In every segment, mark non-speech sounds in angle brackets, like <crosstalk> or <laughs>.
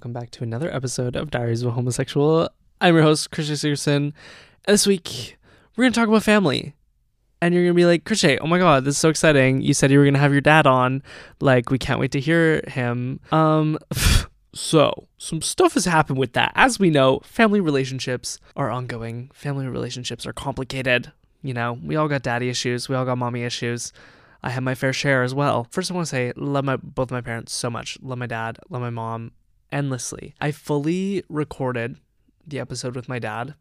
welcome back to another episode of Diaries of a Homosexual. I'm your host, Christian Sigerson. And this week, we're going to talk about family. And you're going to be like, Christian, oh my God, this is so exciting. You said you were going to have your dad on. Like, we can't wait to hear him. Um, <laughs> so, some stuff has happened with that. As we know, family relationships are ongoing, family relationships are complicated. You know, we all got daddy issues, we all got mommy issues. I have my fair share as well. First, I want to say, love my both my parents so much. Love my dad, love my mom endlessly. I fully recorded the episode with my dad.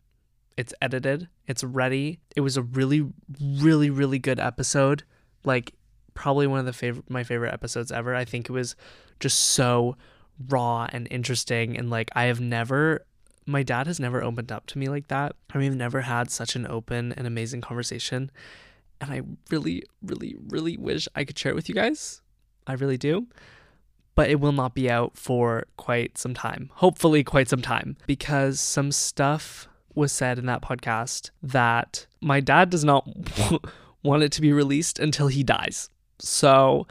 It's edited, it's ready. It was a really, really, really good episode. Like, probably one of the favorite my favorite episodes ever. I think it was just so raw and interesting and like I have never my dad has never opened up to me like that. I mean, I've never had such an open and amazing conversation and I really, really, really wish I could share it with you guys. I really do. But it will not be out for quite some time. Hopefully, quite some time, because some stuff was said in that podcast that my dad does not <laughs> want it to be released until he dies. So,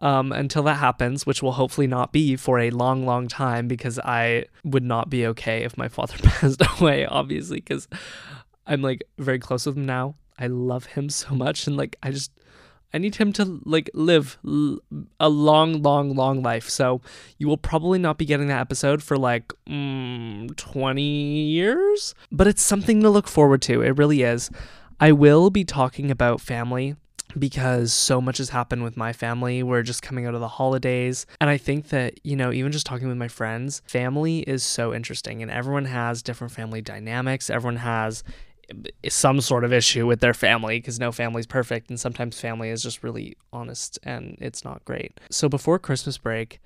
um, until that happens, which will hopefully not be for a long, long time, because I would not be okay if my <laughs> father <laughs> passed away, obviously, because I'm like very close with him now. I love him so much and like I just I need him to like live a long, long, long life. So you will probably not be getting that episode for like mm, 20 years, but it's something to look forward to. It really is. I will be talking about family because so much has happened with my family. We're just coming out of the holidays. And I think that, you know, even just talking with my friends, family is so interesting and everyone has different family dynamics. Everyone has some sort of issue with their family because no family's perfect and sometimes family is just really honest and it's not great. So before Christmas break,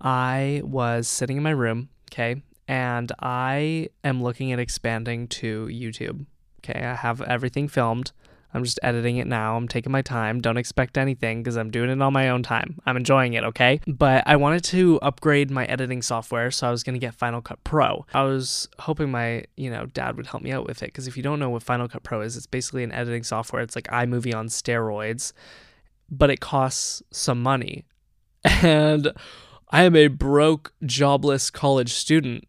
I was sitting in my room, okay, and I am looking at expanding to YouTube. Okay, I have everything filmed. I'm just editing it now. I'm taking my time. Don't expect anything because I'm doing it on my own time. I'm enjoying it, okay? But I wanted to upgrade my editing software, so I was going to get Final Cut Pro. I was hoping my, you know, dad would help me out with it because if you don't know what Final Cut Pro is, it's basically an editing software. It's like iMovie on steroids, but it costs some money. <laughs> And I am a broke, jobless college student,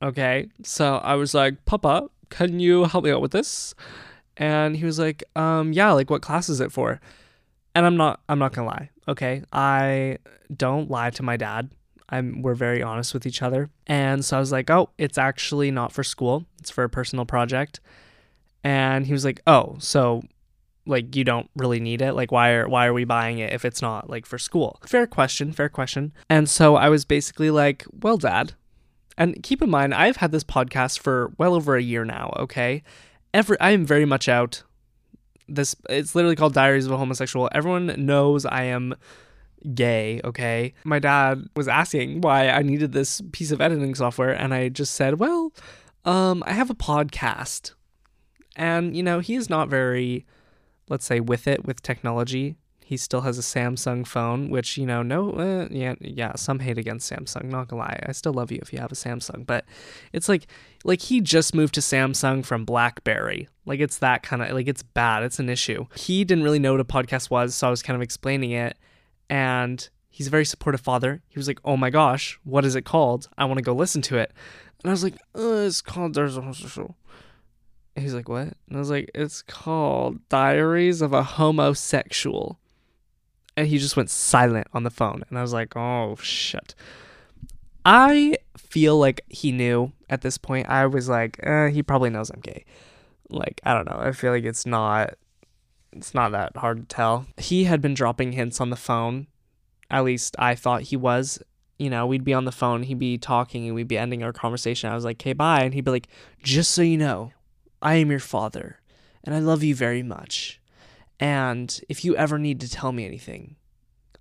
okay? So I was like, Papa, can you help me out with this? And he was like, um, yeah, like what class is it for? And I'm not I'm not gonna lie, okay? I don't lie to my dad. I'm we're very honest with each other. And so I was like, oh, it's actually not for school. It's for a personal project. And he was like, oh, so like you don't really need it like why are why are we buying it if it's not like for school fair question fair question and so i was basically like well dad and keep in mind i've had this podcast for well over a year now okay every I am very much out. This it's literally called Diaries of a Homosexual. Everyone knows I am gay, okay? My dad was asking why I needed this piece of editing software and I just said, "Well, um I have a podcast." And you know, he is not very let's say with it with technology. He still has a Samsung phone, which you know, no, uh, yeah, yeah. Some hate against Samsung. Not gonna lie, I still love you if you have a Samsung, but it's like, like he just moved to Samsung from BlackBerry. Like it's that kind of like it's bad. It's an issue. He didn't really know what a podcast was, so I was kind of explaining it, and he's a very supportive father. He was like, "Oh my gosh, what is it called? I want to go listen to it." And I was like, uh, "It's called There's a Homosexual." He's like, "What?" And I was like, "It's called Diaries of a Homosexual." And he just went silent on the phone. And I was like, oh, shit. I feel like he knew at this point. I was like, eh, he probably knows I'm gay. Like, I don't know. I feel like it's not it's not that hard to tell. He had been dropping hints on the phone. At least I thought he was. You know, we'd be on the phone, he'd be talking, and we'd be ending our conversation. I was like, okay, bye. And he'd be like, just so you know, I am your father, and I love you very much. And if you ever need to tell me anything,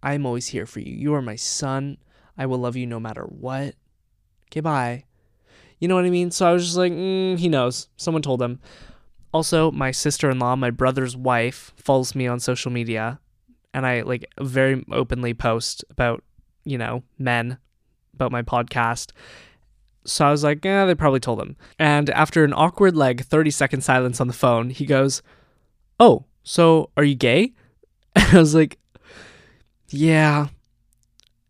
I'm always here for you. You are my son. I will love you no matter what. Okay, bye. You know what I mean? So I was just like, mm, he knows. Someone told him. Also, my sister in law, my brother's wife, follows me on social media. And I like very openly post about, you know, men, about my podcast. So I was like, yeah, they probably told him. And after an awkward, like 30 second silence on the phone, he goes, Oh, so are you gay? <laughs> And I was like, yeah.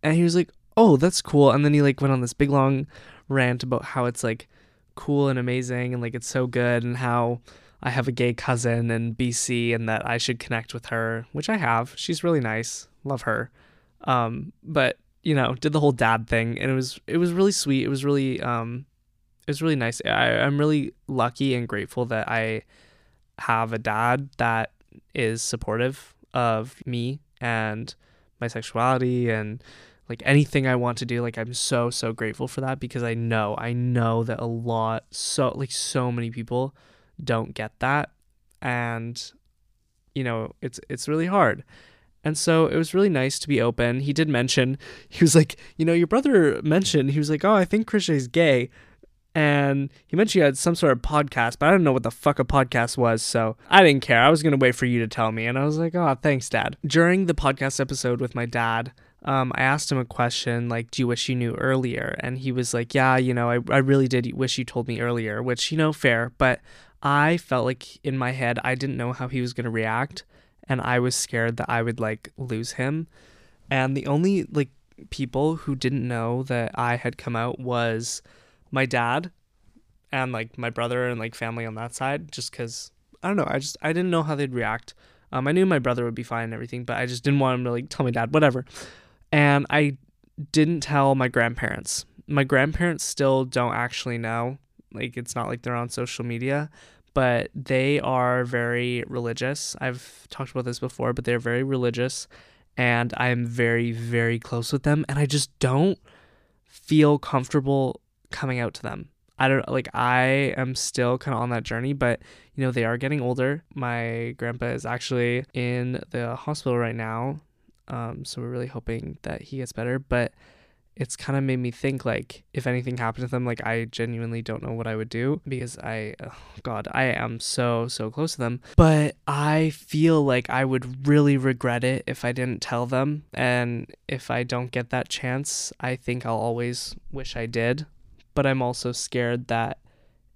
And he was like, oh, that's cool. And then he like went on this big long rant about how it's like cool and amazing and like it's so good and how I have a gay cousin in BC and that I should connect with her, which I have. She's really nice. Love her. Um, but you know, did the whole dad thing and it was it was really sweet. It was really um it was really nice. I, I'm really lucky and grateful that I have a dad that is supportive of me and my sexuality and like anything I want to do. Like I'm so so grateful for that because I know I know that a lot so like so many people don't get that and you know it's it's really hard. And so it was really nice to be open. He did mention, he was like, you know, your brother mentioned, he was like, oh, I think Christian is gay and he mentioned he had some sort of podcast, but I didn't know what the fuck a podcast was, so I didn't care. I was gonna wait for you to tell me, and I was like, "Oh, thanks, Dad." During the podcast episode with my dad, um, I asked him a question like, "Do you wish you knew earlier?" And he was like, "Yeah, you know, I I really did wish you told me earlier," which you know, fair, but I felt like in my head I didn't know how he was gonna react, and I was scared that I would like lose him, and the only like people who didn't know that I had come out was my dad and like my brother and like family on that side just because i don't know i just i didn't know how they'd react. Um i knew my brother would be fine and everything but i just didn't want him to like tell my dad whatever. And i didn't tell my grandparents. My grandparents still don't actually know like it's not like they're on social media but they are very religious. I've talked about this before but they're very religious and i'm very very close with them and i just don't feel comfortable coming out to them. I don't like I am still kind of on that journey, but you know, they are getting older. My grandpa is actually in the hospital right now. Um, so we're really hoping that he gets better, but it's kind of made me think like if anything happened to them like I genuinely don't know what I would do because I oh god, I am so so close to them. But I feel like I would really regret it if I didn't tell them and if I don't get that chance, I think I'll always wish I did but I'm also scared that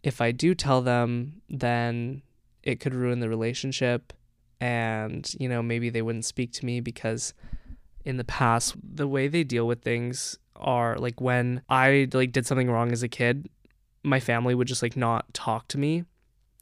if I do tell them, then it could ruin the relationship and, you know, maybe they wouldn't speak to me because in the past the way they deal with things are like when I like did something wrong as a kid, my family would just like not talk to me.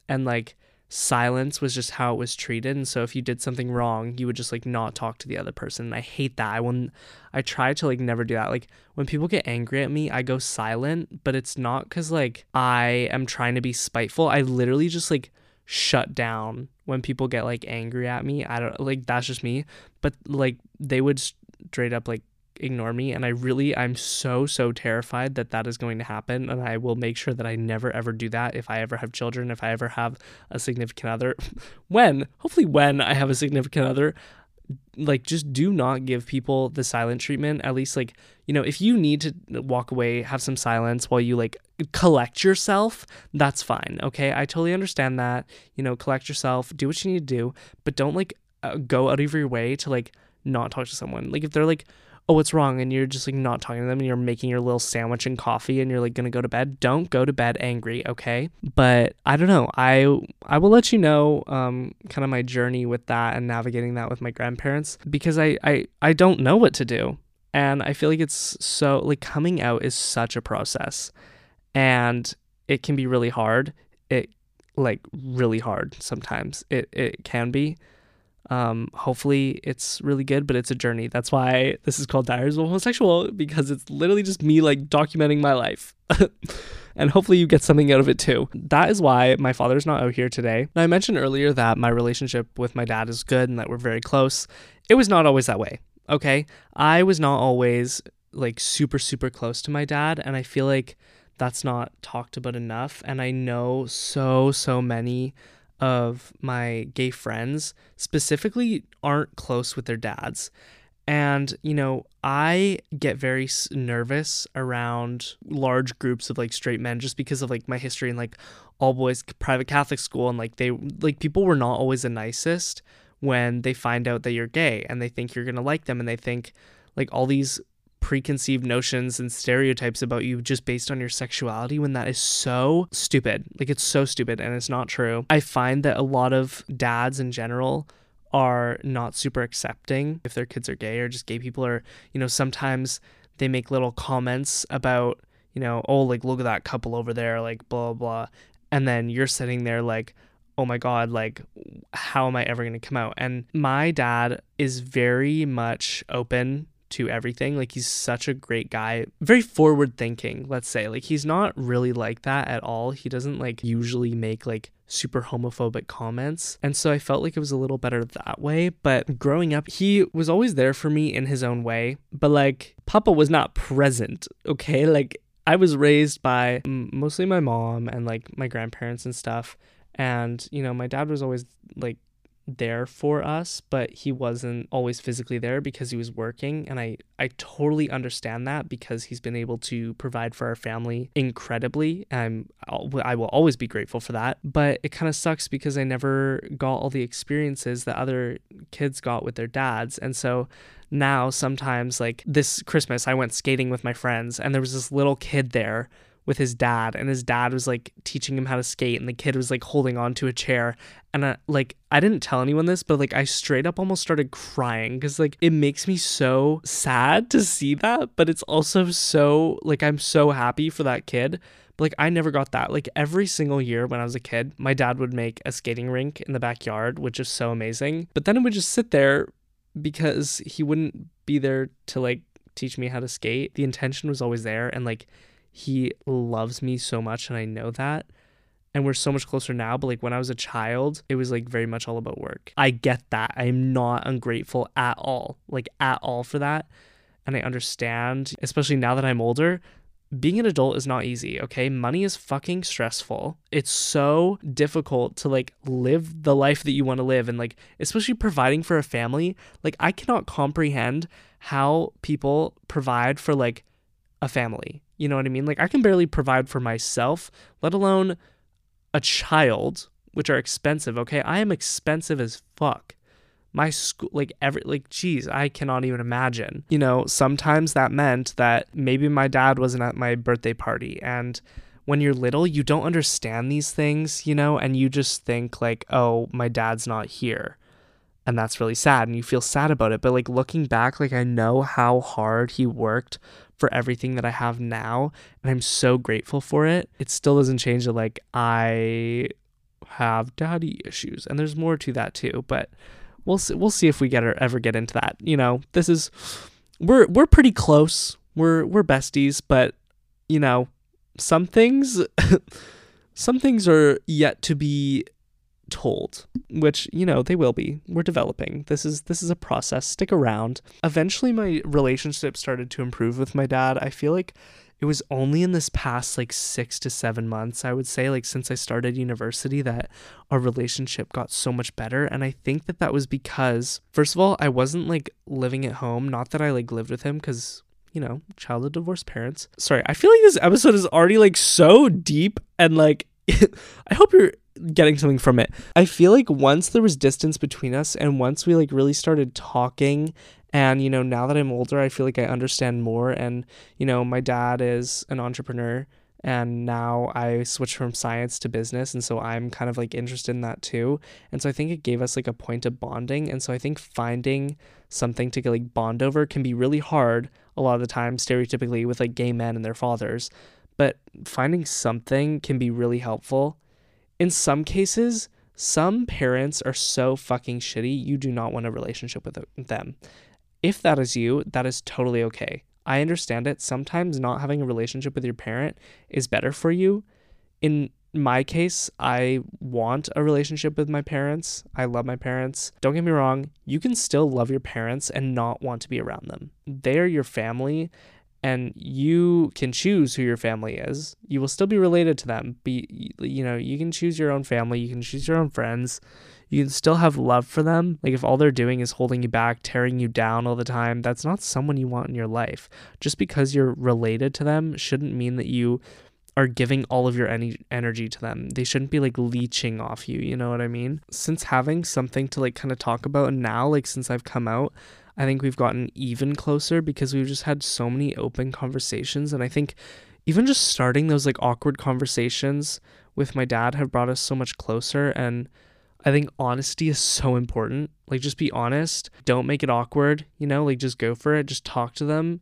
And like silence was just how it was treated. And so if you did something wrong you would just like not talk to the other person. And i hate that. I wouldn't i try to like never do that. Like when people get angry at me i go silent but it's not because like i am trying to be spiteful. I literally just like shut down when people get like angry at me. I don't like that's just me. But like they would straight up like ignore me and i really i'm so so terrified that that is going to happen and i will make sure that i never ever do that if i ever have children if i ever have a significant other. <laughs> When? Hopefully when i have a significant other. Like just do not give people the silent treatment. At least like you know if you need to walk away have some silence while you like collect yourself that's fine okay? I totally understand that. You know collect yourself do what you need to do but don't like uh, go out of your way to like not talk to someone. Like if they're like oh, what's wrong? And you're just like not talking to them and you're making your little sandwich and coffee and you're like going to go to bed. Don't go to bed angry, okay? But I don't know. I I will let you know um kind of my journey with that and navigating that with my grandparents because I I I don't know what to do. And I feel like it's so like coming out is such a process. And it can be really hard. It like really hard sometimes. It it can be. Um, hopefully it's really good, but it's a journey. That's why this is called Diaries of a Homosexual because it's literally just me like documenting my life. <laughs> and hopefully you get something out of it too. That is why my father's not out here today. Now, I mentioned earlier that my relationship with my dad is good and that we're very close. It was not always that way. Okay. I was not always like super, super close to my dad. And I feel like that's not talked about enough. And I know so, so many of my gay friends specifically aren't close with their dads. And, you know, I get very nervous around large groups of like straight men just because of like my history in like all boys private Catholic school. And like they, like people were not always the nicest when they find out that you're gay and they think you're going to like them and they think like all these preconceived notions and stereotypes about you just based on your sexuality when that is so stupid. Like it's so stupid and it's not true. I find that a lot of dads in general are not super accepting if their kids are gay or just gay people are, you know, sometimes they make little comments about, you know, oh, like, look at that couple over there, like, blah, blah. And then you're sitting there, like, oh my God, like, how am I ever going to come out? And my dad is very much open to everything. Like he's such a great guy, very forward thinking, let's say. Like he's not really like that at all. He doesn't like usually make like super homophobic comments. And so I felt like it was a little better that way. But growing up, he was always there for me in his own way. But like Papa was not present, okay? Like I was raised by mostly my mom and like my grandparents and stuff. And, you know, my dad was always like there for us, but he wasn't always physically there because he was working. And I, I totally understand that because he's been able to provide for our family incredibly. And I will always be grateful for that. But it kind of sucks because I never got all the experiences that other kids got with their dads. And so now sometimes, like this Christmas, I went skating with my friends and there was this little kid there with his dad and his dad was like teaching him how to skate and the kid was like holding on to a chair. And I, like I didn't tell anyone this but like I straight up almost started crying cuz like it makes me so sad to see that but it's also so like I'm so happy for that kid. But like I never got that. Like every single year when I was a kid my dad would make a skating rink in the backyard which is so amazing. But then it would just sit there because he wouldn't be there to like teach me how to skate. The intention was always there and like he loves me so much and I know that. And we're so much closer now, but like when I was a child, it was like very much all about work. I get that. I am not ungrateful at all, like at all for that. And I understand, especially now that I'm older, being an adult is not easy, okay? Money is fucking stressful. It's so difficult to like live the life that you want to live and like especially providing for a family. Like I cannot comprehend how people provide for like a family. You know what I mean? Like I can barely provide for myself, let alone a child, which are expensive. Okay, I am expensive as fuck. My school, like every, like, geez, I cannot even imagine. You know, sometimes that meant that maybe my dad wasn't at my birthday party, and when you're little, you don't understand these things, you know, and you just think like, oh, my dad's not here and that's really sad and you feel sad about it but like looking back like i know how hard he worked for everything that i have now and i'm so grateful for it. It still doesn't change that like i have daddy issues and there's more to that too but we'll see, we'll see if we get or ever get into that. You know this is we're we're pretty close. We're we're besties but you know some things <laughs> some things are yet to be told which you know they will be. We're developing. This is this is a process. Stick around. Eventually my relationship started to improve with my dad. I feel like it was only in this past like 6 to 7 months i would say like since i started university that our relationship got so much better. And i think that that was because first of all i wasn't like living at home. Not that i like lived with him cuz you know, child of divorced parents. Sorry, I feel like this episode is already like so deep and like <laughs> I hope you're getting something from it. I feel like once there was distance between us and once we like really started talking and you know now that I'm older I feel like I understand more and you know my dad is an entrepreneur and now I switched from science to business and so I'm kind of like interested in that too. And so I think it gave us like a point of bonding and so I think finding something to like bond over can be really hard a lot of the time stereotypically with like gay men and their fathers. But finding something can be really helpful in some cases, some parents are so fucking shitty, you do not want a relationship with them. If that is you, that is totally okay. I understand it. Sometimes not having a relationship with your parent is better for you. In my case, I want a relationship with my parents. I love my parents. Don't get me wrong, you can still love your parents and not want to be around them. They are your family, and you can choose who your family is. You will still be related to them. Be you know, you can choose your own family, you can choose your own friends. You can still have love for them. Like if all they're doing is holding you back, tearing you down all the time, that's not someone you want in your life. Just because you're related to them shouldn't mean that you are giving all of your any energy to them. They shouldn't be like leeching off you, you know what I mean? Since having something to like kind of talk about and now like since I've come out, I think we've gotten even closer because we've just had so many open conversations. And I think even just starting those like awkward conversations with my dad have brought us so much closer. And I think honesty is so important. Like, just be honest. Don't make it awkward, you know, like just go for it. Just talk to them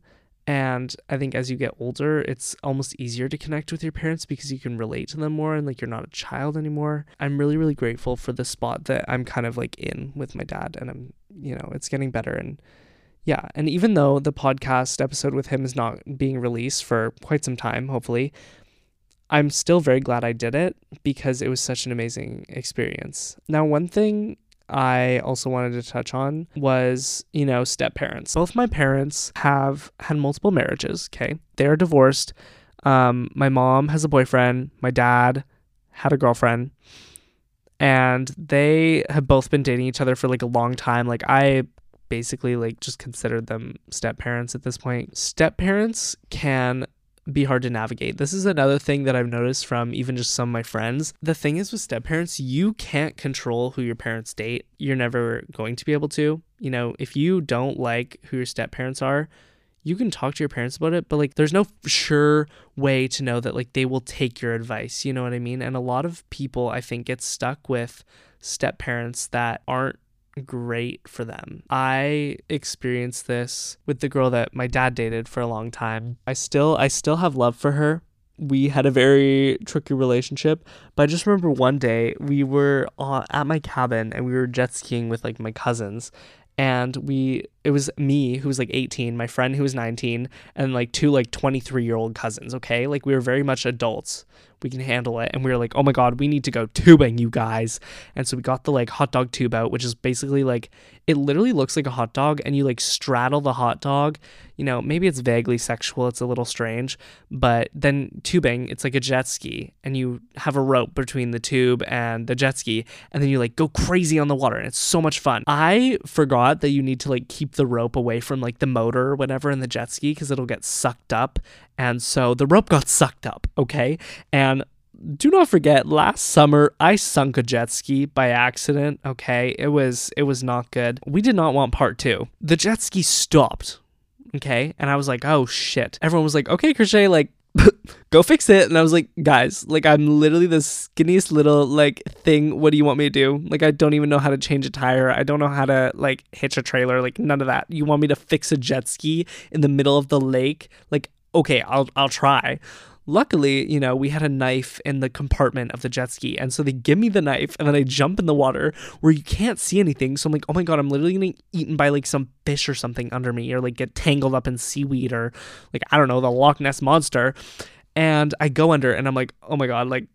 And I think as you get older, it's almost easier to connect with your parents because you can relate to them more and like you're not a child anymore. I'm really, really grateful for the spot that I'm kind of like in with my dad. And I'm, you know, it's getting better. And yeah. And even though the podcast episode with him is not being released for quite some time, hopefully, I'm still very glad I did it because it was such an amazing experience. Now, one thing I also wanted to touch on was, you know, step parents. Both my parents have had multiple marriages, okay? They are divorced. Um, my mom has a boyfriend, my dad had a girlfriend, and they have both been dating each other for like a long time. Like, I basically like just considered them step parents at this point. Step parents can be hard to navigate. This is another thing that I've noticed from even just some of my friends. The thing is with step parents, you can't control who your parents date. You're never going to be able to. You know, if you don't like who your step parents are, you can talk to your parents about it, but like there's no sure way to know that like they will take your advice. You know what I mean? And a lot of people I think get stuck with step parents that aren't great for them. I experienced this with the girl that my dad dated for a long time. I still I still have love for her. We had a very tricky relationship, but I just remember one day we were at my cabin and we were jet skiing with like my cousins and we it was me who was like 18 my friend who was 19 and like two like 23 year old cousins okay like we were very much adults we can handle it. And we were like oh my god we need to go tubing you guys. And so we got the like hot dog tube out which is basically like it literally looks like a hot dog and you like straddle the hot dog. You know maybe it's vaguely sexual it's a little strange but then tubing it's like a jet ski and you have a rope between the tube and the jet ski and then you like go crazy on the water and it's so much fun. I forgot that you need to like keep the rope away from like the motor or whatever in the jet ski because it'll get sucked up and so the rope got sucked up okay and do not forget last summer I sunk a jet ski by accident, okay? It was it was not good. We did not want part 2. The jet ski stopped. Okay? And I was like, "Oh shit." Everyone was like, "Okay, Crochet, like <laughs> go fix it." And I was like, "Guys, like I'm literally the skinniest little like thing. What do you want me to do? Like I don't even know how to change a tire. I don't know how to like hitch a trailer, like none of that. You want me to fix a jet ski in the middle of the lake? Like okay, I'll I'll try." Luckily, you know, we had a knife in the compartment of the jet ski. And so they give me the knife and then I jump in the water where you can't see anything. So I'm like, oh my God, I'm literally getting eaten by like some fish or something under me or like get tangled up in seaweed or like, I don't know, the Loch Ness monster. And I go under and I'm like, oh my God, like,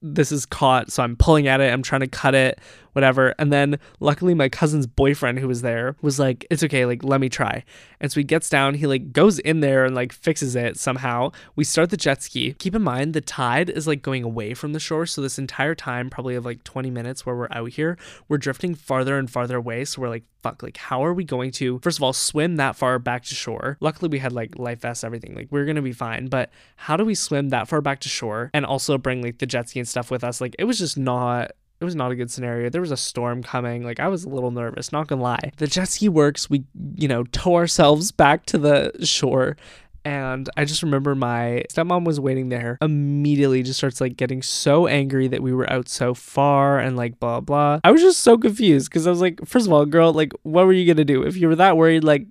this is caught. So I'm pulling at it. I'm trying to cut it whatever. And then luckily my cousin's boyfriend who was there was like, it's okay, like let me try. And so he gets down, he like goes in there and like fixes it somehow. We start the jet ski. Keep in mind the tide is like going away from the shore. So this entire time, probably of like 20 minutes where we're out here, we're drifting farther and farther away. So we're like, fuck, like how are we going to, first of all, swim that far back to shore? Luckily we had like life vests, everything. Like we're gonna be fine. But how do we swim that far back to shore and also bring like the jet ski and stuff with us? Like it was just not it was not a good scenario. There was a storm coming. Like I was a little nervous, not gonna lie. The jet ski works. We, you know, tow ourselves back to the shore. And I just remember my stepmom was waiting there, immediately just starts like getting so angry that we were out so far and like blah blah. I was just so confused because I was like, first of all, girl, like what were you gonna do? If you were that worried, like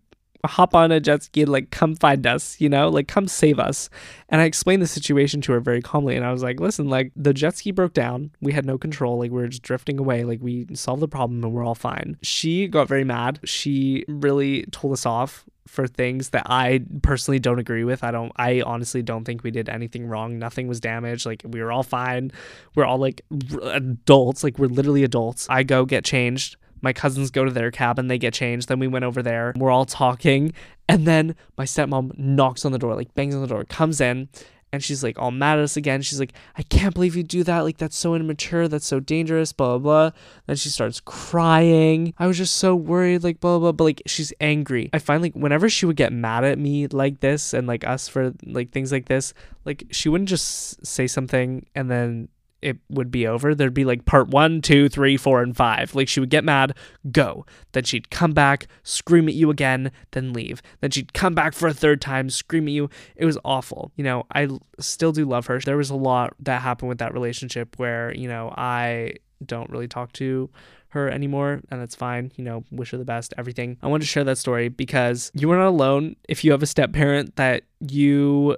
hop on a jet ski and like come find us, you know, like come save us. And I explained the situation to her very calmly. And I was like, listen, like the jet ski broke down. We had no control. Like we are just drifting away. Like we solved the problem and we're all fine. She got very mad. She really told us off for things that I personally don't agree with. I don't I honestly don't think we did anything wrong. Nothing was damaged. Like we were all fine. We're all like adults. Like we're literally adults. I go get changed my cousins go to their cabin, they get changed. Then we went over there. We're all talking. And then my stepmom knocks on the door, like bangs on the door, comes in, and she's like all mad at us again. She's like, I can't believe you do that. Like, that's so immature. That's so dangerous. Blah, blah, blah. Then she starts crying. I was just so worried, like, blah, blah, blah. But like, she's angry. I find like whenever she would get mad at me like this and like us for like things like this, like, she wouldn't just say something and then it would be over. There'd be like part one, two, three, four, and five. Like she would get mad, go. Then she'd come back, scream at you again, then leave. Then she'd come back for a third time, scream at you. It was awful. You know, I still do love her. There was a lot that happened with that relationship where, you know, I don't really talk to her anymore, and that's fine. You know, wish her the best, everything. I wanted to share that story because you are not alone if you have a step parent that you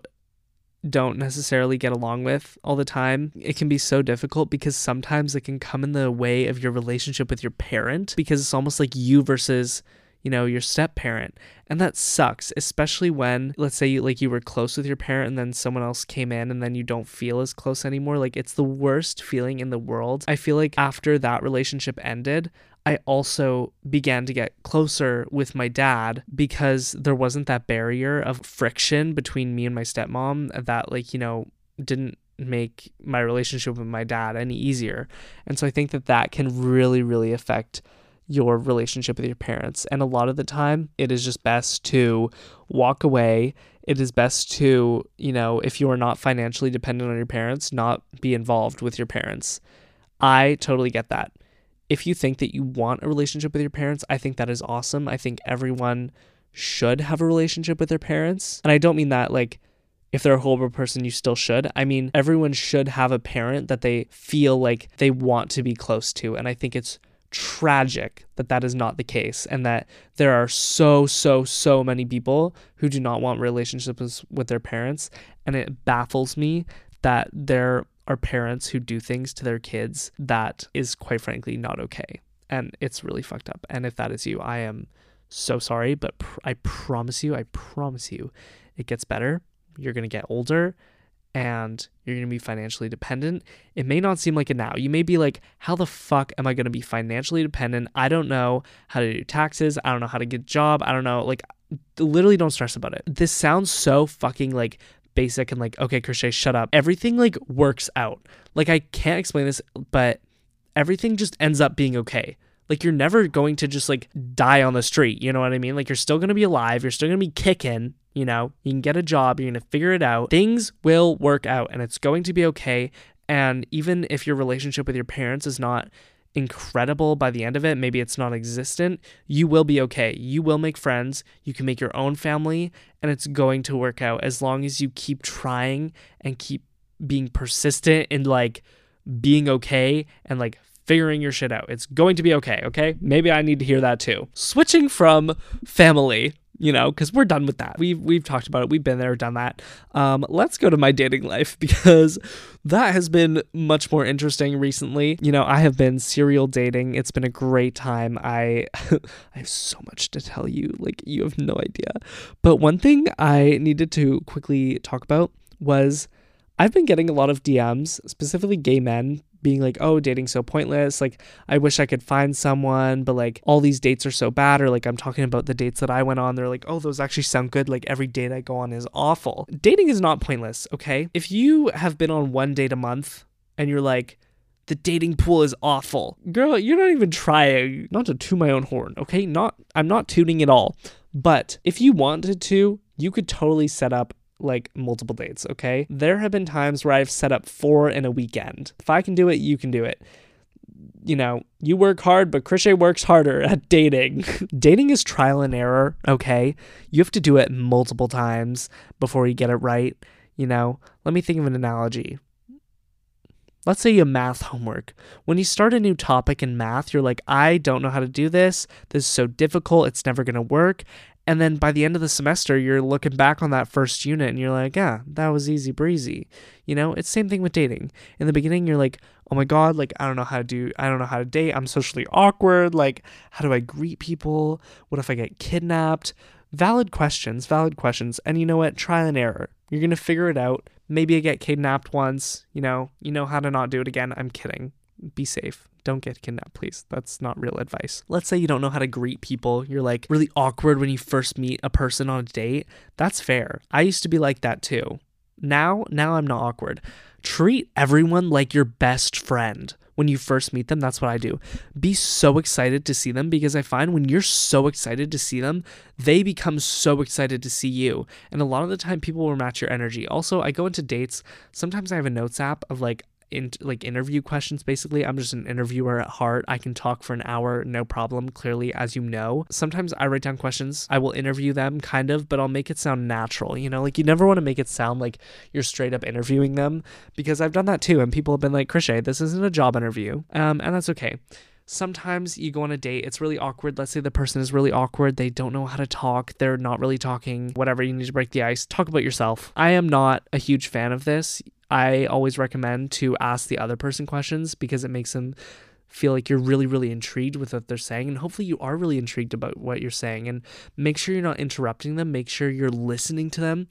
don't necessarily get along with all the time. It can be so difficult because sometimes it can come in the way of your relationship with your parent because it's almost like you versus you know your step parent. And that sucks especially when let's say you like you were close with your parent and then someone else came in and then you don't feel as close anymore. Like it's the worst feeling in the world. I feel like after that relationship ended I also began to get closer with my dad because there wasn't that barrier of friction between me and my stepmom that, like, you know, didn't make my relationship with my dad any easier. And so I think that that can really, really affect your relationship with your parents. And a lot of the time, it is just best to walk away. It is best to, you know, if you are not financially dependent on your parents, not be involved with your parents. I totally get that if you think that you want a relationship with your parents, I think that is awesome. I think everyone should have a relationship with their parents. And I don't mean that like if they're a horrible person, you still should. I mean, everyone should have a parent that they feel like they want to be close to. And I think it's tragic that that is not the case and that there are so, so, so many people who do not want relationships with their parents. And it baffles me that there are parents who do things to their kids that is quite frankly not okay. And it's really fucked up. And if that is you, I am so sorry, but pr- I promise you, I promise you, it gets better. You're going to get older and you're going to be financially dependent. It may not seem like it now. You may be like, how the fuck am I going to be financially dependent? I don't know how to do taxes. I don't know how to get a job. I don't know. Like, literally don't stress about it. This sounds so fucking like basic and like, okay, Crochet, shut up. Everything like works out. Like, I can't explain this, but everything just ends up being okay. Like, you're never going to just like die on the street. You know what I mean? Like, you're still going to be alive. You're still going to be kicking. You know, you can get a job. You're going to figure it out. Things will work out and it's going to be okay. And even if your relationship with your parents is not incredible by the end of it, maybe it's non existent, you will be okay. You will make friends, you can make your own family, and it's going to work out as long as you keep trying and keep being persistent and like being okay and like figuring your shit out. It's going to be okay, okay? Maybe I need to hear that too. Switching from family you know, because we're done with that. We've we've talked about it. We've been there, done that. Um, let's go to my dating life <laughs> because that has been much more interesting recently. You know, I have been serial dating. It's been a great time. I <laughs> I have so much to tell you. Like you have no idea. But one thing I needed to quickly talk about was I've been getting a lot of DMs, specifically gay men, being like, oh, dating's so pointless. Like, I wish I could find someone, but like, all these dates are so bad. Or like, I'm talking about the dates that I went on. They're like, oh, those actually sound good. Like, every date I go on is awful. Dating is not pointless, okay? If you have been on one date a month and you're like, the dating pool is awful. Girl, you're not even trying. Not to toot my own horn, okay? Not I'm not tooting at all. But if you wanted to, you could totally set up like multiple dates, okay? There have been times where I've set up four in a weekend. If I can do it, you can do it. You know, you work hard, but Crochet works harder <laughs> at dating. <laughs> dating is trial and error, okay? You have to do it multiple times before you get it right. You know, let me think of an analogy. Let's say you math homework. When you start a new topic in math, you're like, I don't know how to do this. This is so difficult. It's never going to work. And then by the end of the semester, you're looking back on that first unit and you're like, yeah, that was easy breezy. You know, it's same thing with dating. In the beginning, you're like, oh my God, like, I don't know how to do, I don't know how to date. I'm socially awkward. Like, how do I greet people? What if I get kidnapped? Valid questions, valid questions. And you know what? Trial and error. You're going to figure it out. Maybe I get kidnapped once, you know, you know how to not do it again. I'm kidding. Be safe don't get kidnapped, please. That's not real advice. Let's say you don't know how to greet people. You're like really awkward when you first meet a person on a date. That's fair. I used to be like that too. Now, now I'm not awkward. Treat everyone like your best friend when you first meet them. That's what I do. Be so excited to see them because I find when you're so excited to see them, they become so excited to see you. And a lot of the time, people will match your energy. Also, I go into dates. Sometimes I have a notes app of like, in like interview questions basically. I'm just an interviewer at heart. I can talk for an hour, no problem, clearly, as you know. Sometimes I write down questions. I will interview them kind of, but I'll make it sound natural, you know? Like you never want to make it sound like you're straight up interviewing them because I've done that too and people have been like, "Crochet, this isn't a job interview." Um and that's okay. Sometimes you go on a date, it's really awkward. Let's say the person is really awkward, they don't know how to talk, they're not really talking, whatever, you need to break the ice. Talk about yourself. I am not a huge fan of this. I always recommend to ask the other person questions because it makes them feel like you're really, really intrigued with what they're saying. And hopefully, you are really intrigued about what you're saying. And make sure you're not interrupting them, make sure you're listening to them.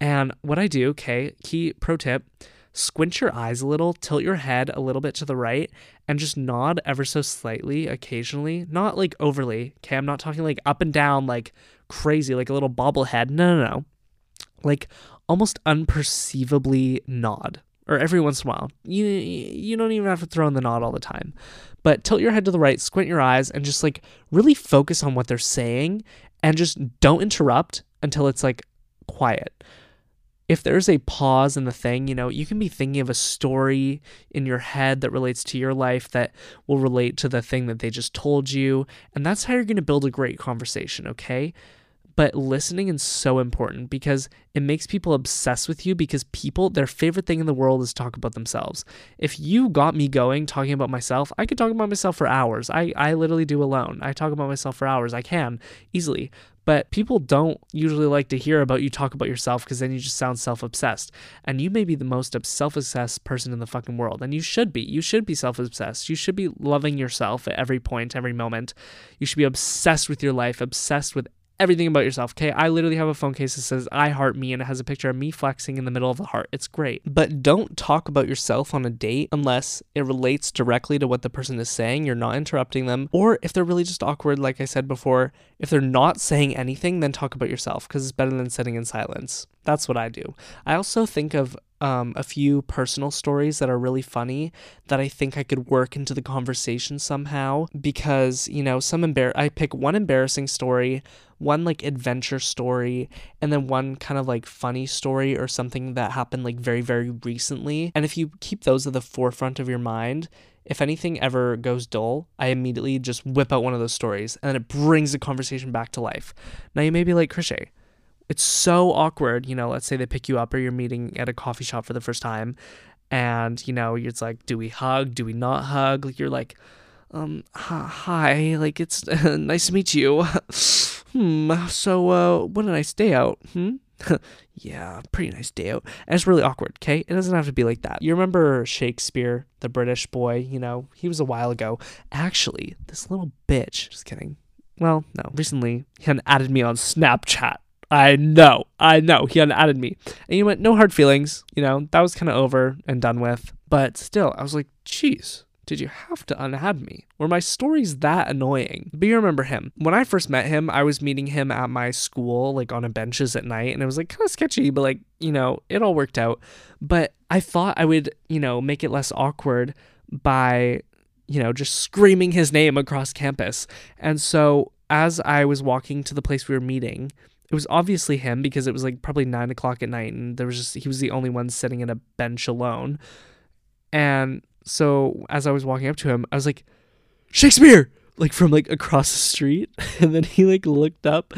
And what I do, okay, key pro tip squint your eyes a little, tilt your head a little bit to the right, and just nod ever so slightly occasionally. Not like overly, okay? I'm not talking like up and down, like crazy, like a little bobblehead. No, no, no. Like almost unperceivably nod or every once in a while. You you don't even have to throw in the nod all the time. But tilt your head to the right, squint your eyes and just like really focus on what they're saying and just don't interrupt until it's like quiet. If there's a pause in the thing, you know, you can be thinking of a story in your head that relates to your life that will relate to the thing that they just told you. And that's how you're going to build a great conversation, okay? But listening is so important because it makes people obsessed with you because people, their favorite thing in the world is talk about themselves. If you got me going talking about myself, I could talk about myself for hours. I, I literally do alone. I talk about myself for hours. I can easily. But people don't usually like to hear about you talk about yourself because then you just sound self obsessed. And you may be the most self obsessed person in the fucking world. And you should be. You should be self obsessed. You should be loving yourself at every point, every moment. You should be obsessed with your life, obsessed with everything about yourself. Okay, I literally have a phone case that says I heart me and it has a picture of me flexing in the middle of the heart. It's great. But don't talk about yourself on a date unless it relates directly to what the person is saying. You're not interrupting them. Or if they're really just awkward, like I said before, if they're not saying anything, then talk about yourself because it's better than sitting in silence. That's what I do. I also think of um, a few personal stories that are really funny that I think I could work into the conversation somehow because, you know, some embar I pick one embarrassing story, one like adventure story, and then one kind of like funny story or something that happened like very, very recently. And if you keep those at the forefront of your mind, if anything ever goes dull, I immediately just whip out one of those stories and then it brings the conversation back to life. Now you may be like, Krishay, it's so awkward. You know, let's say they pick you up or you're meeting at a coffee shop for the first time, and you know, it's like, do we hug? Do we not hug? Like you're like, um, hi, like it's <laughs> nice to meet you. <laughs> hmm. So, uh, what a nice day out. Hmm. <laughs> yeah, pretty nice day out. And it's really awkward, okay? It doesn't have to be like that. You remember Shakespeare, the British boy, you know, he was a while ago. Actually, this little bitch, just kidding. Well, no, recently he added me on Snapchat. I know, I know. He unadded me. And you went, no hard feelings. You know, that was kind of over and done with. But still, I was like, jeez, did you have to unadd me? Were my stories that annoying? But you remember him. When I first met him, I was meeting him at my school, like on a benches at night, and it was like kind of sketchy, but like, you know, it all worked out. But I thought I would, you know, make it less awkward by, you know, just screaming his name across campus. And so as I was walking to the place we were meeting, it was obviously him because it was like probably nine o'clock at night and there was just he was the only one sitting in a bench alone. And so as i was walking up to him i was like shakespeare! Like from like across the street. <laughs> And then he like looked up.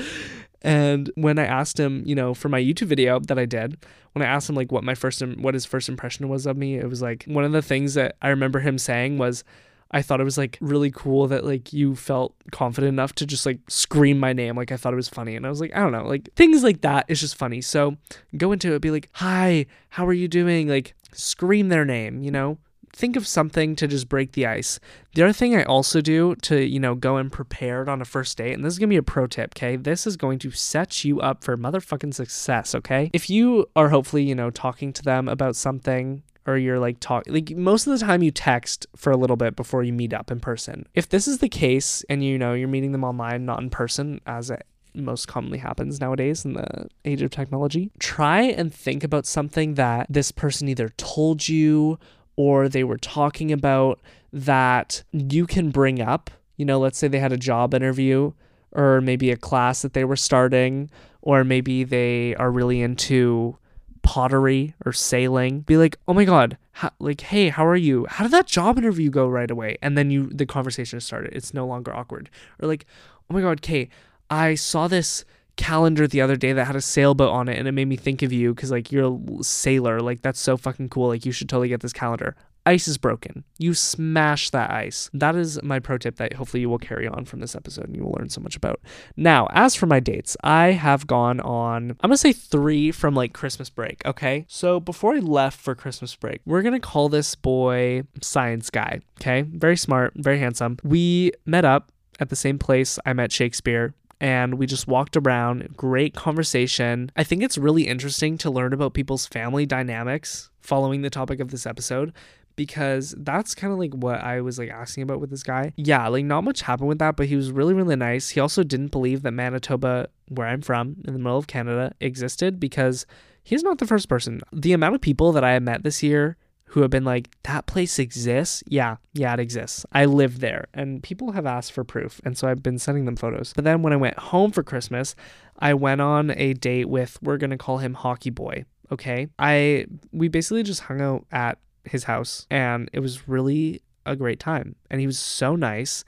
And when i asked him you know for my youtube video that i did when i asked him like what my first what his first impression was of me it was like one of the things that i remember him saying was I thought it was like really cool that like you felt confident enough to just like scream my name. Like I thought it was funny. And I was like, I don't know, like things like that is just funny. So go into it, be like, hi, how are you doing? Like scream their name, you know? Think of something to just break the ice. The other thing I also do to, you know, go in prepared on a first date, and this is gonna be a pro tip, okay? This is going to set you up for motherfucking success, okay? If you are hopefully, you know, talking to them about something or you're like talk like most of the time you text for a little bit before you meet up in person. If this is the case and you know you're meeting them online, not in person, as it most commonly happens nowadays in the age of technology, try and think about something that this person either told you or they were talking about that you can bring up. You know, let's say they had a job interview or maybe a class that they were starting, or maybe they are really into pottery or sailing, be like, "Oh my god, how, like, hey, how are you? How did that job interview go right away?" And then you the conversation started. It's no longer awkward. Or like, "Oh my god, Kay, I saw this calendar the other day that had a sailboat on it and it made me think of you because like you're a sailor like that's so fucking cool like you should totally get this calendar ice is broken. You smash that ice. That is my pro tip that hopefully you will carry on from this episode and you will learn so much about. Now, as for my dates, I have gone on, I'm gonna say three from like Christmas break, okay? So before I left for Christmas break, we're gonna call this boy Science Guy, okay? Very smart, very handsome. We met up at the same place I met Shakespeare and we just walked around. Great conversation. I think it's really interesting to learn about people's family dynamics following the topic of this episode because that's kind of like what I was like asking about with this guy. Yeah, like not much happened with that, but he was really, really nice. He also didn't believe that Manitoba, where I'm from, in the middle of Canada, existed because he's not the first person. The amount of people that I have met this year who have been like, that place exists? Yeah, yeah, it exists. I live there. And people have asked for proof. And so I've been sending them photos. But then when I went home for Christmas, I went on a date with, we're going to call him Hockey Boy. Okay. I, we basically just hung out at his house and it was really a great time. And he was so nice.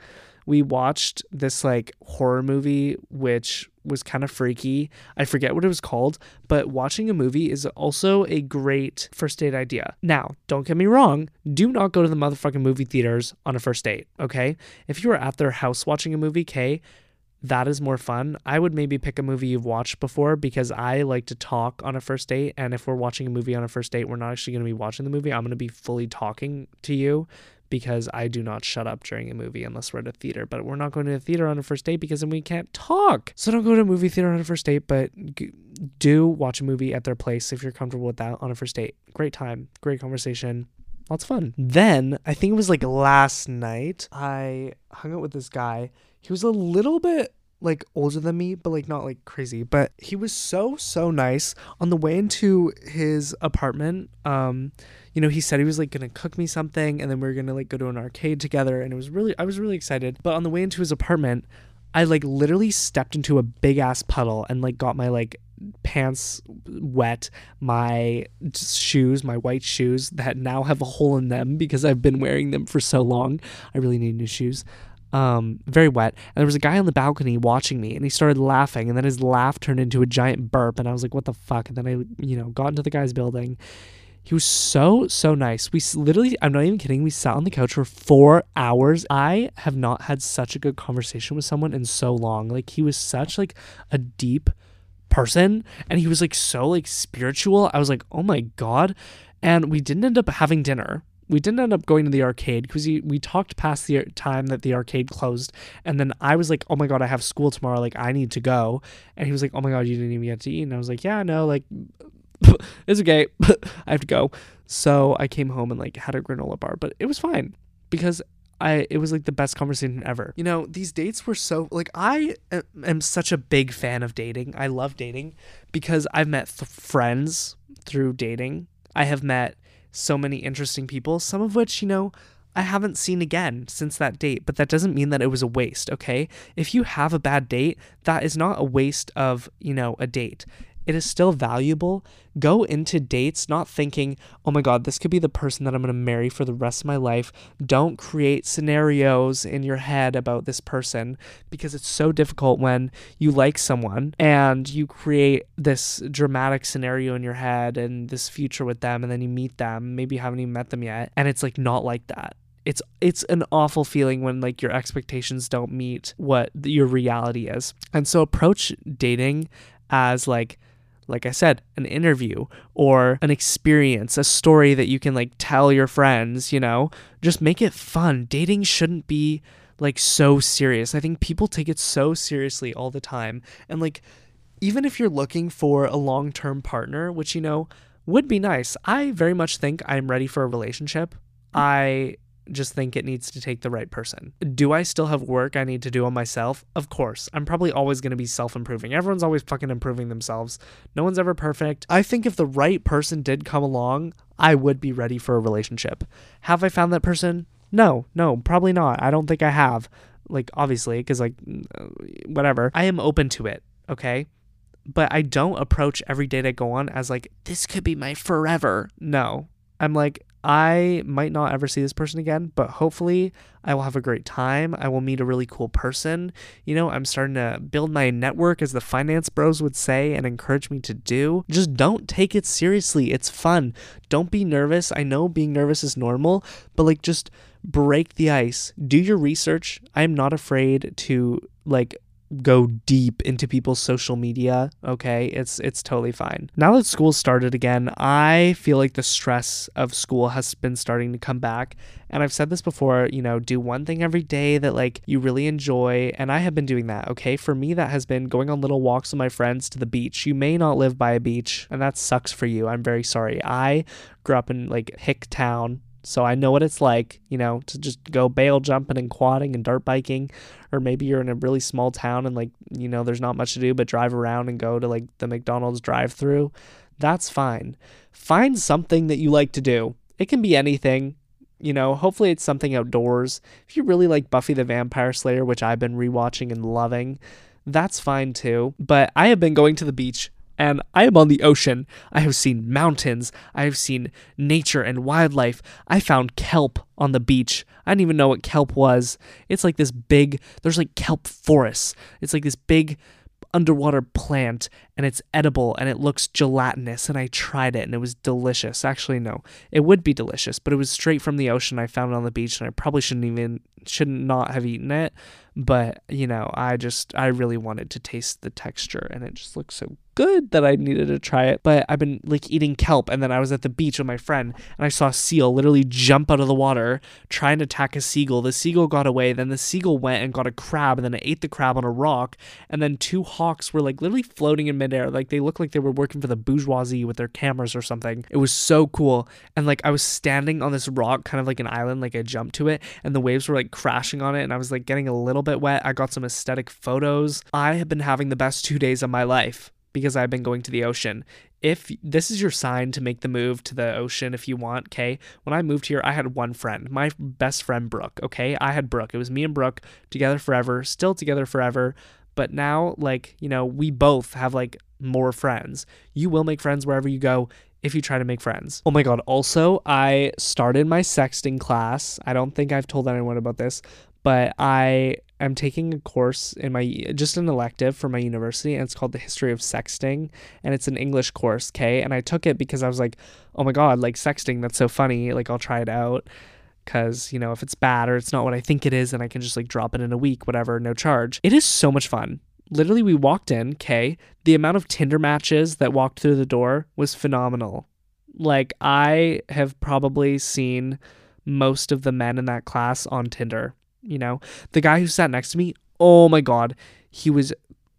We watched this like horror movie, which was kind of freaky. I forget what it was called, but watching a movie is also a great first date idea. Now, don't get me wrong, do not go to the motherfucking movie theaters on a first date, okay? If you are at their house watching a movie, okay, that is more fun. I would maybe pick a movie you've watched before because I like to talk on a first date. And if we're watching a movie on a first date, we're not actually going to be watching the movie. I'm going to be fully talking to you because I do not shut up during a movie unless we're at a theater. But we're not going to a theater on a first date because then we can't talk. So don't go to a movie theater on a first date, but do watch a movie at their place if you're comfortable with that on a first date. Great time, great conversation. Lots of fun. Then I think it was like last night, I hung out with this guy. He was a little bit like older than me, but like not like crazy. But he was so so nice. On the way into his apartment, um, you know, he said he was like gonna cook me something, and then we were gonna like go to an arcade together, and it was really I was really excited. But on the way into his apartment, I like literally stepped into a big ass puddle and like got my like pants wet, my shoes, my white shoes that now have a hole in them because I've been wearing them for so long. I really need new shoes um, very wet. And there was a guy on the balcony watching me, and he started laughing, and then his laugh turned into a giant burp, and I was like, "What the fuck?" And then I, you know, got into the guy's building. He was so so nice. We literally, I'm not even kidding. We sat on the couch for four hours. I have not had such a good conversation with someone in so long. Like he was such like a deep person, and he was like so like spiritual. I was like, oh my god. And we didn't end up having dinner we didn't end up going to the arcade because we talked past the time that the arcade closed and then i was like oh my god i have school tomorrow like i need to go and he was like oh my god you didn't even get to eat and i was like yeah no like <laughs> it's okay <laughs> i have to go so i came home and like had a granola bar but it was fine because I it was like the best conversation ever. You know, these dates were so like I am such a big fan of dating. I love dating because I've met th- friends through dating. I have met so many interesting people, some of which, you know, I haven't seen again since that date, but that doesn't mean that it was a waste, okay? If you have a bad date, that is not a waste of, you know, a date it is still valuable. Go into dates not thinking, oh my God, this could be the person that I'm going to marry for the rest of my life. Don't create scenarios in your head about this person because it's so difficult when you like someone and you create this dramatic scenario in your head and this future with them, and then you meet them. Maybe you haven't even met them yet, and it's like not like that it's it's an awful feeling when like your expectations don't meet what your reality is. And so approach dating as like like I said, an interview or an experience, a story that you can like tell your friends, you know, just make it fun. Dating shouldn't be like so serious. I think people take it so seriously all the time. And like, even if you're looking for a long term partner, which, you know, would be nice, I very much think I'm ready for a relationship. Mm. I just think it needs to take the right person. Do I still have work I need to do on myself? Of course. I'm probably always going to be self improving. Everyone's always fucking improving themselves. No one's ever perfect. I think if the right person did come along, I would be ready for a relationship. Have I found that person? No, no, probably not. I don't think I have. Like, obviously, because, like, uh, whatever. I am open to it, okay? But I don't approach every date I go on as, like, this could be my forever. No. I'm like, I might not ever see this person again, but hopefully I will have a great time. I will meet a really cool person. You know, I'm starting to build my network, as the finance bros would say, and encourage me to do. Just don't take it seriously. It's fun. Don't be nervous. I know being nervous is normal, but like just break the ice. Do your research. I'm not afraid to like go deep into people's social media okay? It's it's totally fine. Now that school started again i feel like the stress of school has been starting to come back. And i've said this before you know do one thing every day that like you really enjoy. And i have been doing that okay? For me that has been going on little walks with my friends to the beach. You may not live by a beach and that sucks for you. I'm very sorry. I grew up in like hick town so I know what it's like, you know, to just go bale jumping and quadding and dirt biking. Or maybe you're in a really small town and like, you know, there's not much to do but drive around and go to like the McDonald's drive through. That's fine. Find something that you like to do. It can be anything. You know, hopefully it's something outdoors. If you really like Buffy the Vampire Slayer, which I've been rewatching and loving, that's fine too. But I have been going to the beach and I am on the ocean. I have seen mountains. I have seen nature and wildlife. I found kelp on the beach. I didn't even know what kelp was. It's like this big, there's like kelp forests. It's like this big underwater plant and it's edible and it looks gelatinous and I tried it and it was delicious. Actually no, it would be delicious, but it was straight from the ocean. I found it on the beach and I probably shouldn't even shouldn't not have eaten it, but you know, I just I really wanted to taste the texture and it just looked so good that I needed to try it. But I've been like eating kelp, and then I was at the beach with my friend, and I saw a seal literally jump out of the water trying to attack a seagull. The seagull got away, then the seagull went and got a crab, and then it ate the crab on a rock, and then two hawks were like literally floating in midair. Like they looked like they were working for the bourgeoisie with their cameras or something. It was so cool. And like I was standing on this rock, kind of like an island, like I jumped to it, and the waves were like crashing on it, and I was like getting a little bit wet. I got some aesthetic photos. I have been having the best two days of my life because I've been going to the ocean. If this is your sign to make the move to the ocean, if you want, okay. When I moved here, I had one friend, my best friend Brooke, okay. I had Brooke. It was me and Brooke together forever, still together forever. But now, like, you know, we both have like more friends. You will make friends wherever you go if you try to make friends. Oh my God. Also, I started my sexting class. I don't think I've told anyone about this, but I am taking a course in my just an elective for my university and it's called the history of sexting and it's an english course okay and i took it because i was like oh my god like sexting that's so funny like i'll try it out. Because you know if it's bad or it's not what i think it is then i can just like drop it in a week whatever no charge. It is so much fun. Literally we walked in okay the amount of tinder matches that walked through the door was phenomenal. Like i have probably seen most of the men in that class on tinder you know, the guy who sat next to me, oh my God, he was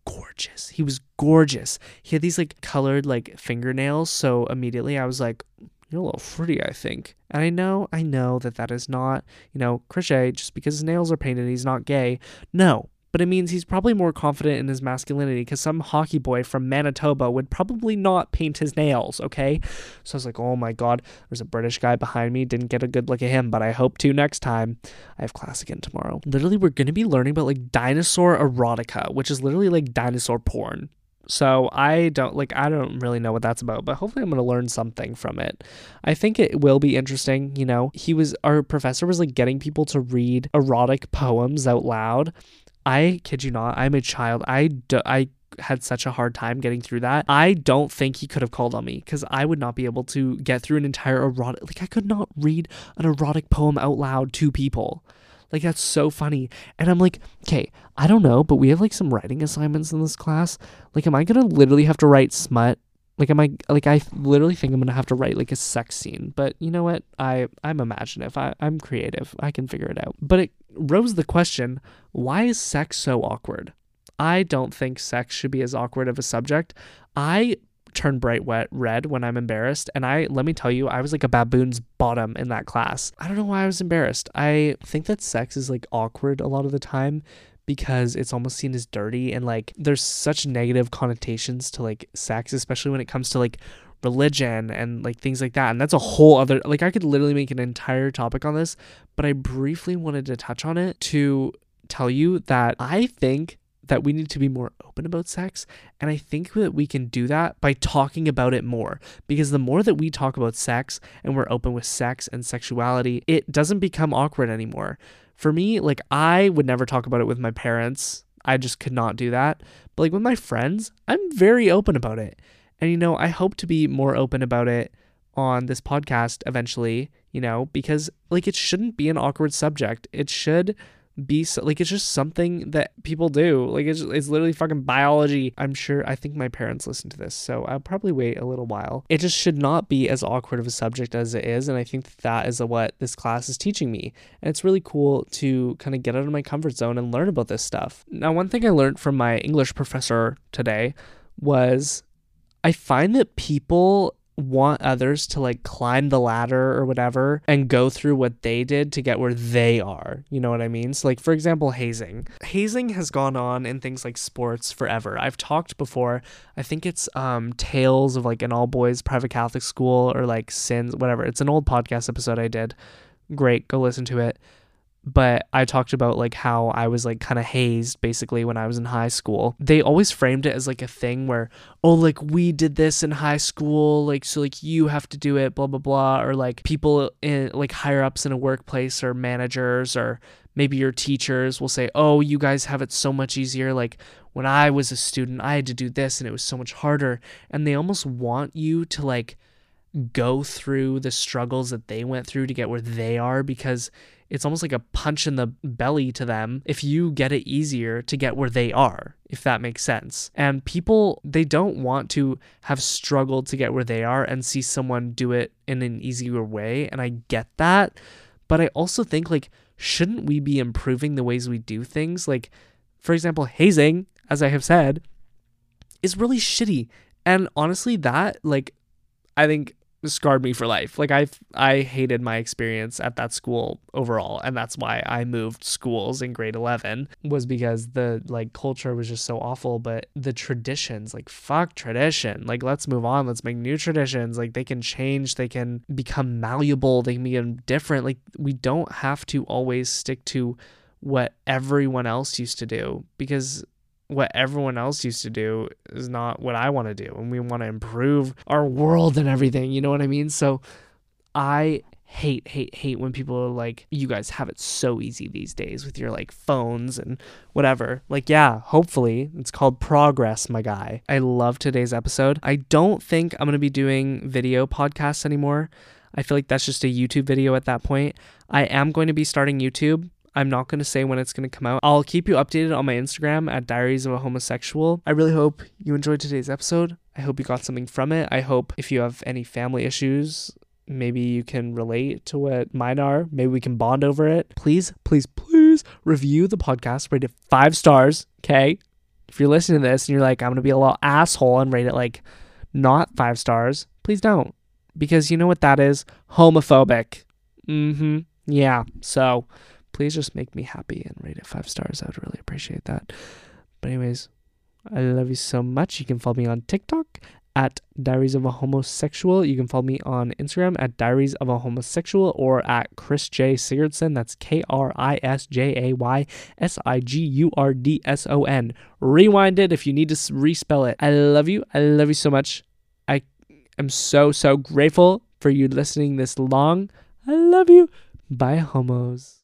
gorgeous. He was gorgeous. He had these like colored like fingernails. So immediately I was like, you're a little fruity, I think. And I know, I know that that is not, you know, Crochet, just because his nails are painted, he's not gay. No, but it means he's probably more confident in his masculinity because some hockey boy from Manitoba would probably not paint his nails, okay? So I was like, oh my god, there's a British guy behind me. Didn't get a good look at him, but I hope to next time. I have class again tomorrow. Literally, we're to be learning about like dinosaur erotica, which is literally like dinosaur porn. So I don't like I don't really know what that's about, but hopefully I'm going to learn something from it. I think it will be interesting, you know. He was our professor was like getting people to read erotic poems out loud I kid you not, I'm a child. I, do, I had such a hard time getting through that. I don't think he could have called on me because I would not be able to get through an entire erotic. Like I could not read an erotic poem out loud to people. Like that's so funny. And I'm like, okay, I don't know, but we have like some writing assignments in this class. Like, am I gonna literally have to write smut like am I like I literally think I'm gonna have to write like a sex scene, but you know what? I I'm imaginative. I, I'm creative. I can figure it out. But it rose the question: Why is sex so awkward? I don't think sex should be as awkward of a subject. I turn bright wet red when I'm embarrassed, and I let me tell you, I was like a baboon's bottom in that class. I don't know why I was embarrassed. I think that sex is like awkward a lot of the time because it's almost seen as dirty and like there's such negative connotations to like sex, especially when it comes to like religion and like things like that. And that's a whole other like I could literally make an entire topic on this, but I briefly wanted to touch on it to tell you that I think that we need to be more open about sex. And I think that we can do that by talking about it more. Because the more that we talk about sex and we're open with sex and sexuality, it doesn't become awkward anymore. For me, like, I would never talk about it with my parents. I just could not do that. But like with my friends, I'm very open about it. And you know, I hope to be more open about it on this podcast eventually, you know, because like it shouldn't be an awkward subject. It should be so, like it's just something that people do. Like it's it's literally fucking biology. I'm sure I think my parents listen to this, so I'll probably wait a little while. It just should not be as awkward of a subject as it is, and I think that, that is what this class is teaching me. And it's really cool to kind of get out of my comfort zone and learn about this stuff. Now, one thing I learned from my English professor today was I find that people want others to like climb the ladder or whatever and go through what they did to get where they are. You know what I mean? So, like, for example, hazing. Hazing has gone on in things like sports forever. I've talked before, I think it's um, Tales of like an all boys private Catholic school or like Sins, whatever. It's an old podcast episode I did. Great, go listen to it but I talked about like how I was like kind of hazed basically when I was in high school. They always framed it as like a thing where, oh, like we did this in high school, like so like you have to do it, blah blah blah, or like people in like higher ups in a workplace or managers or maybe your teachers will say, oh, you guys have it so much easier. Like when I was a student, I had to do this and it was so much harder, and they almost want you to like go through the struggles that they went through to get where they are because it's almost like a punch in the belly to them if you get it easier to get where they are, if that makes sense. And people, they don't want to have struggled to get where they are and see someone do it in an easier way. And I get that. But I also think, like, shouldn't we be improving the ways we do things? Like, for example, hazing, as I have said, is really shitty. And honestly, that, like, I think scarred me for life. Like I I hated my experience at that school overall, and that's why I moved schools in grade 11 was because the like culture was just so awful, but the traditions, like fuck tradition. Like let's move on, let's make new traditions. Like they can change, they can become malleable, they can become different. Like we don't have to always stick to what everyone else used to do because what everyone else used to do is not what I want to do. And we want to improve our world and everything. You know what I mean? So I hate, hate, hate when people are like, you guys have it so easy these days with your like phones and whatever. Like, yeah, hopefully it's called progress, my guy. I love today's episode. I don't think I'm going to be doing video podcasts anymore. I feel like that's just a YouTube video at that point. I am going to be starting YouTube I'm not going to say when it's going to come out. I'll keep you updated on my Instagram at Diaries of a Homosexual. I really hope you enjoyed today's episode. I hope you got something from it. I hope if you have any family issues, maybe you can relate to what mine are. Maybe we can bond over it. Please, please, please review the podcast, rate it five stars. Okay. If you're listening to this and you're like, I'm going to be a little asshole and rate it like not five stars, please don't. Because you know what that is? Homophobic. Mm hmm. Yeah. So please just make me happy and rate it five stars. I would really appreciate that. But anyways, I love you so much. You can follow me on TikTok at Diaries of a Homosexual. You can follow me on Instagram at Diaries of a Homosexual or at Kris Jay Sigurdson. That's K R I S J A Y S I G U R D S O N. Rewind it if you need to respell it. I love you. I love you so much. I am so, so grateful for you listening this long. I love you. Bye, homos.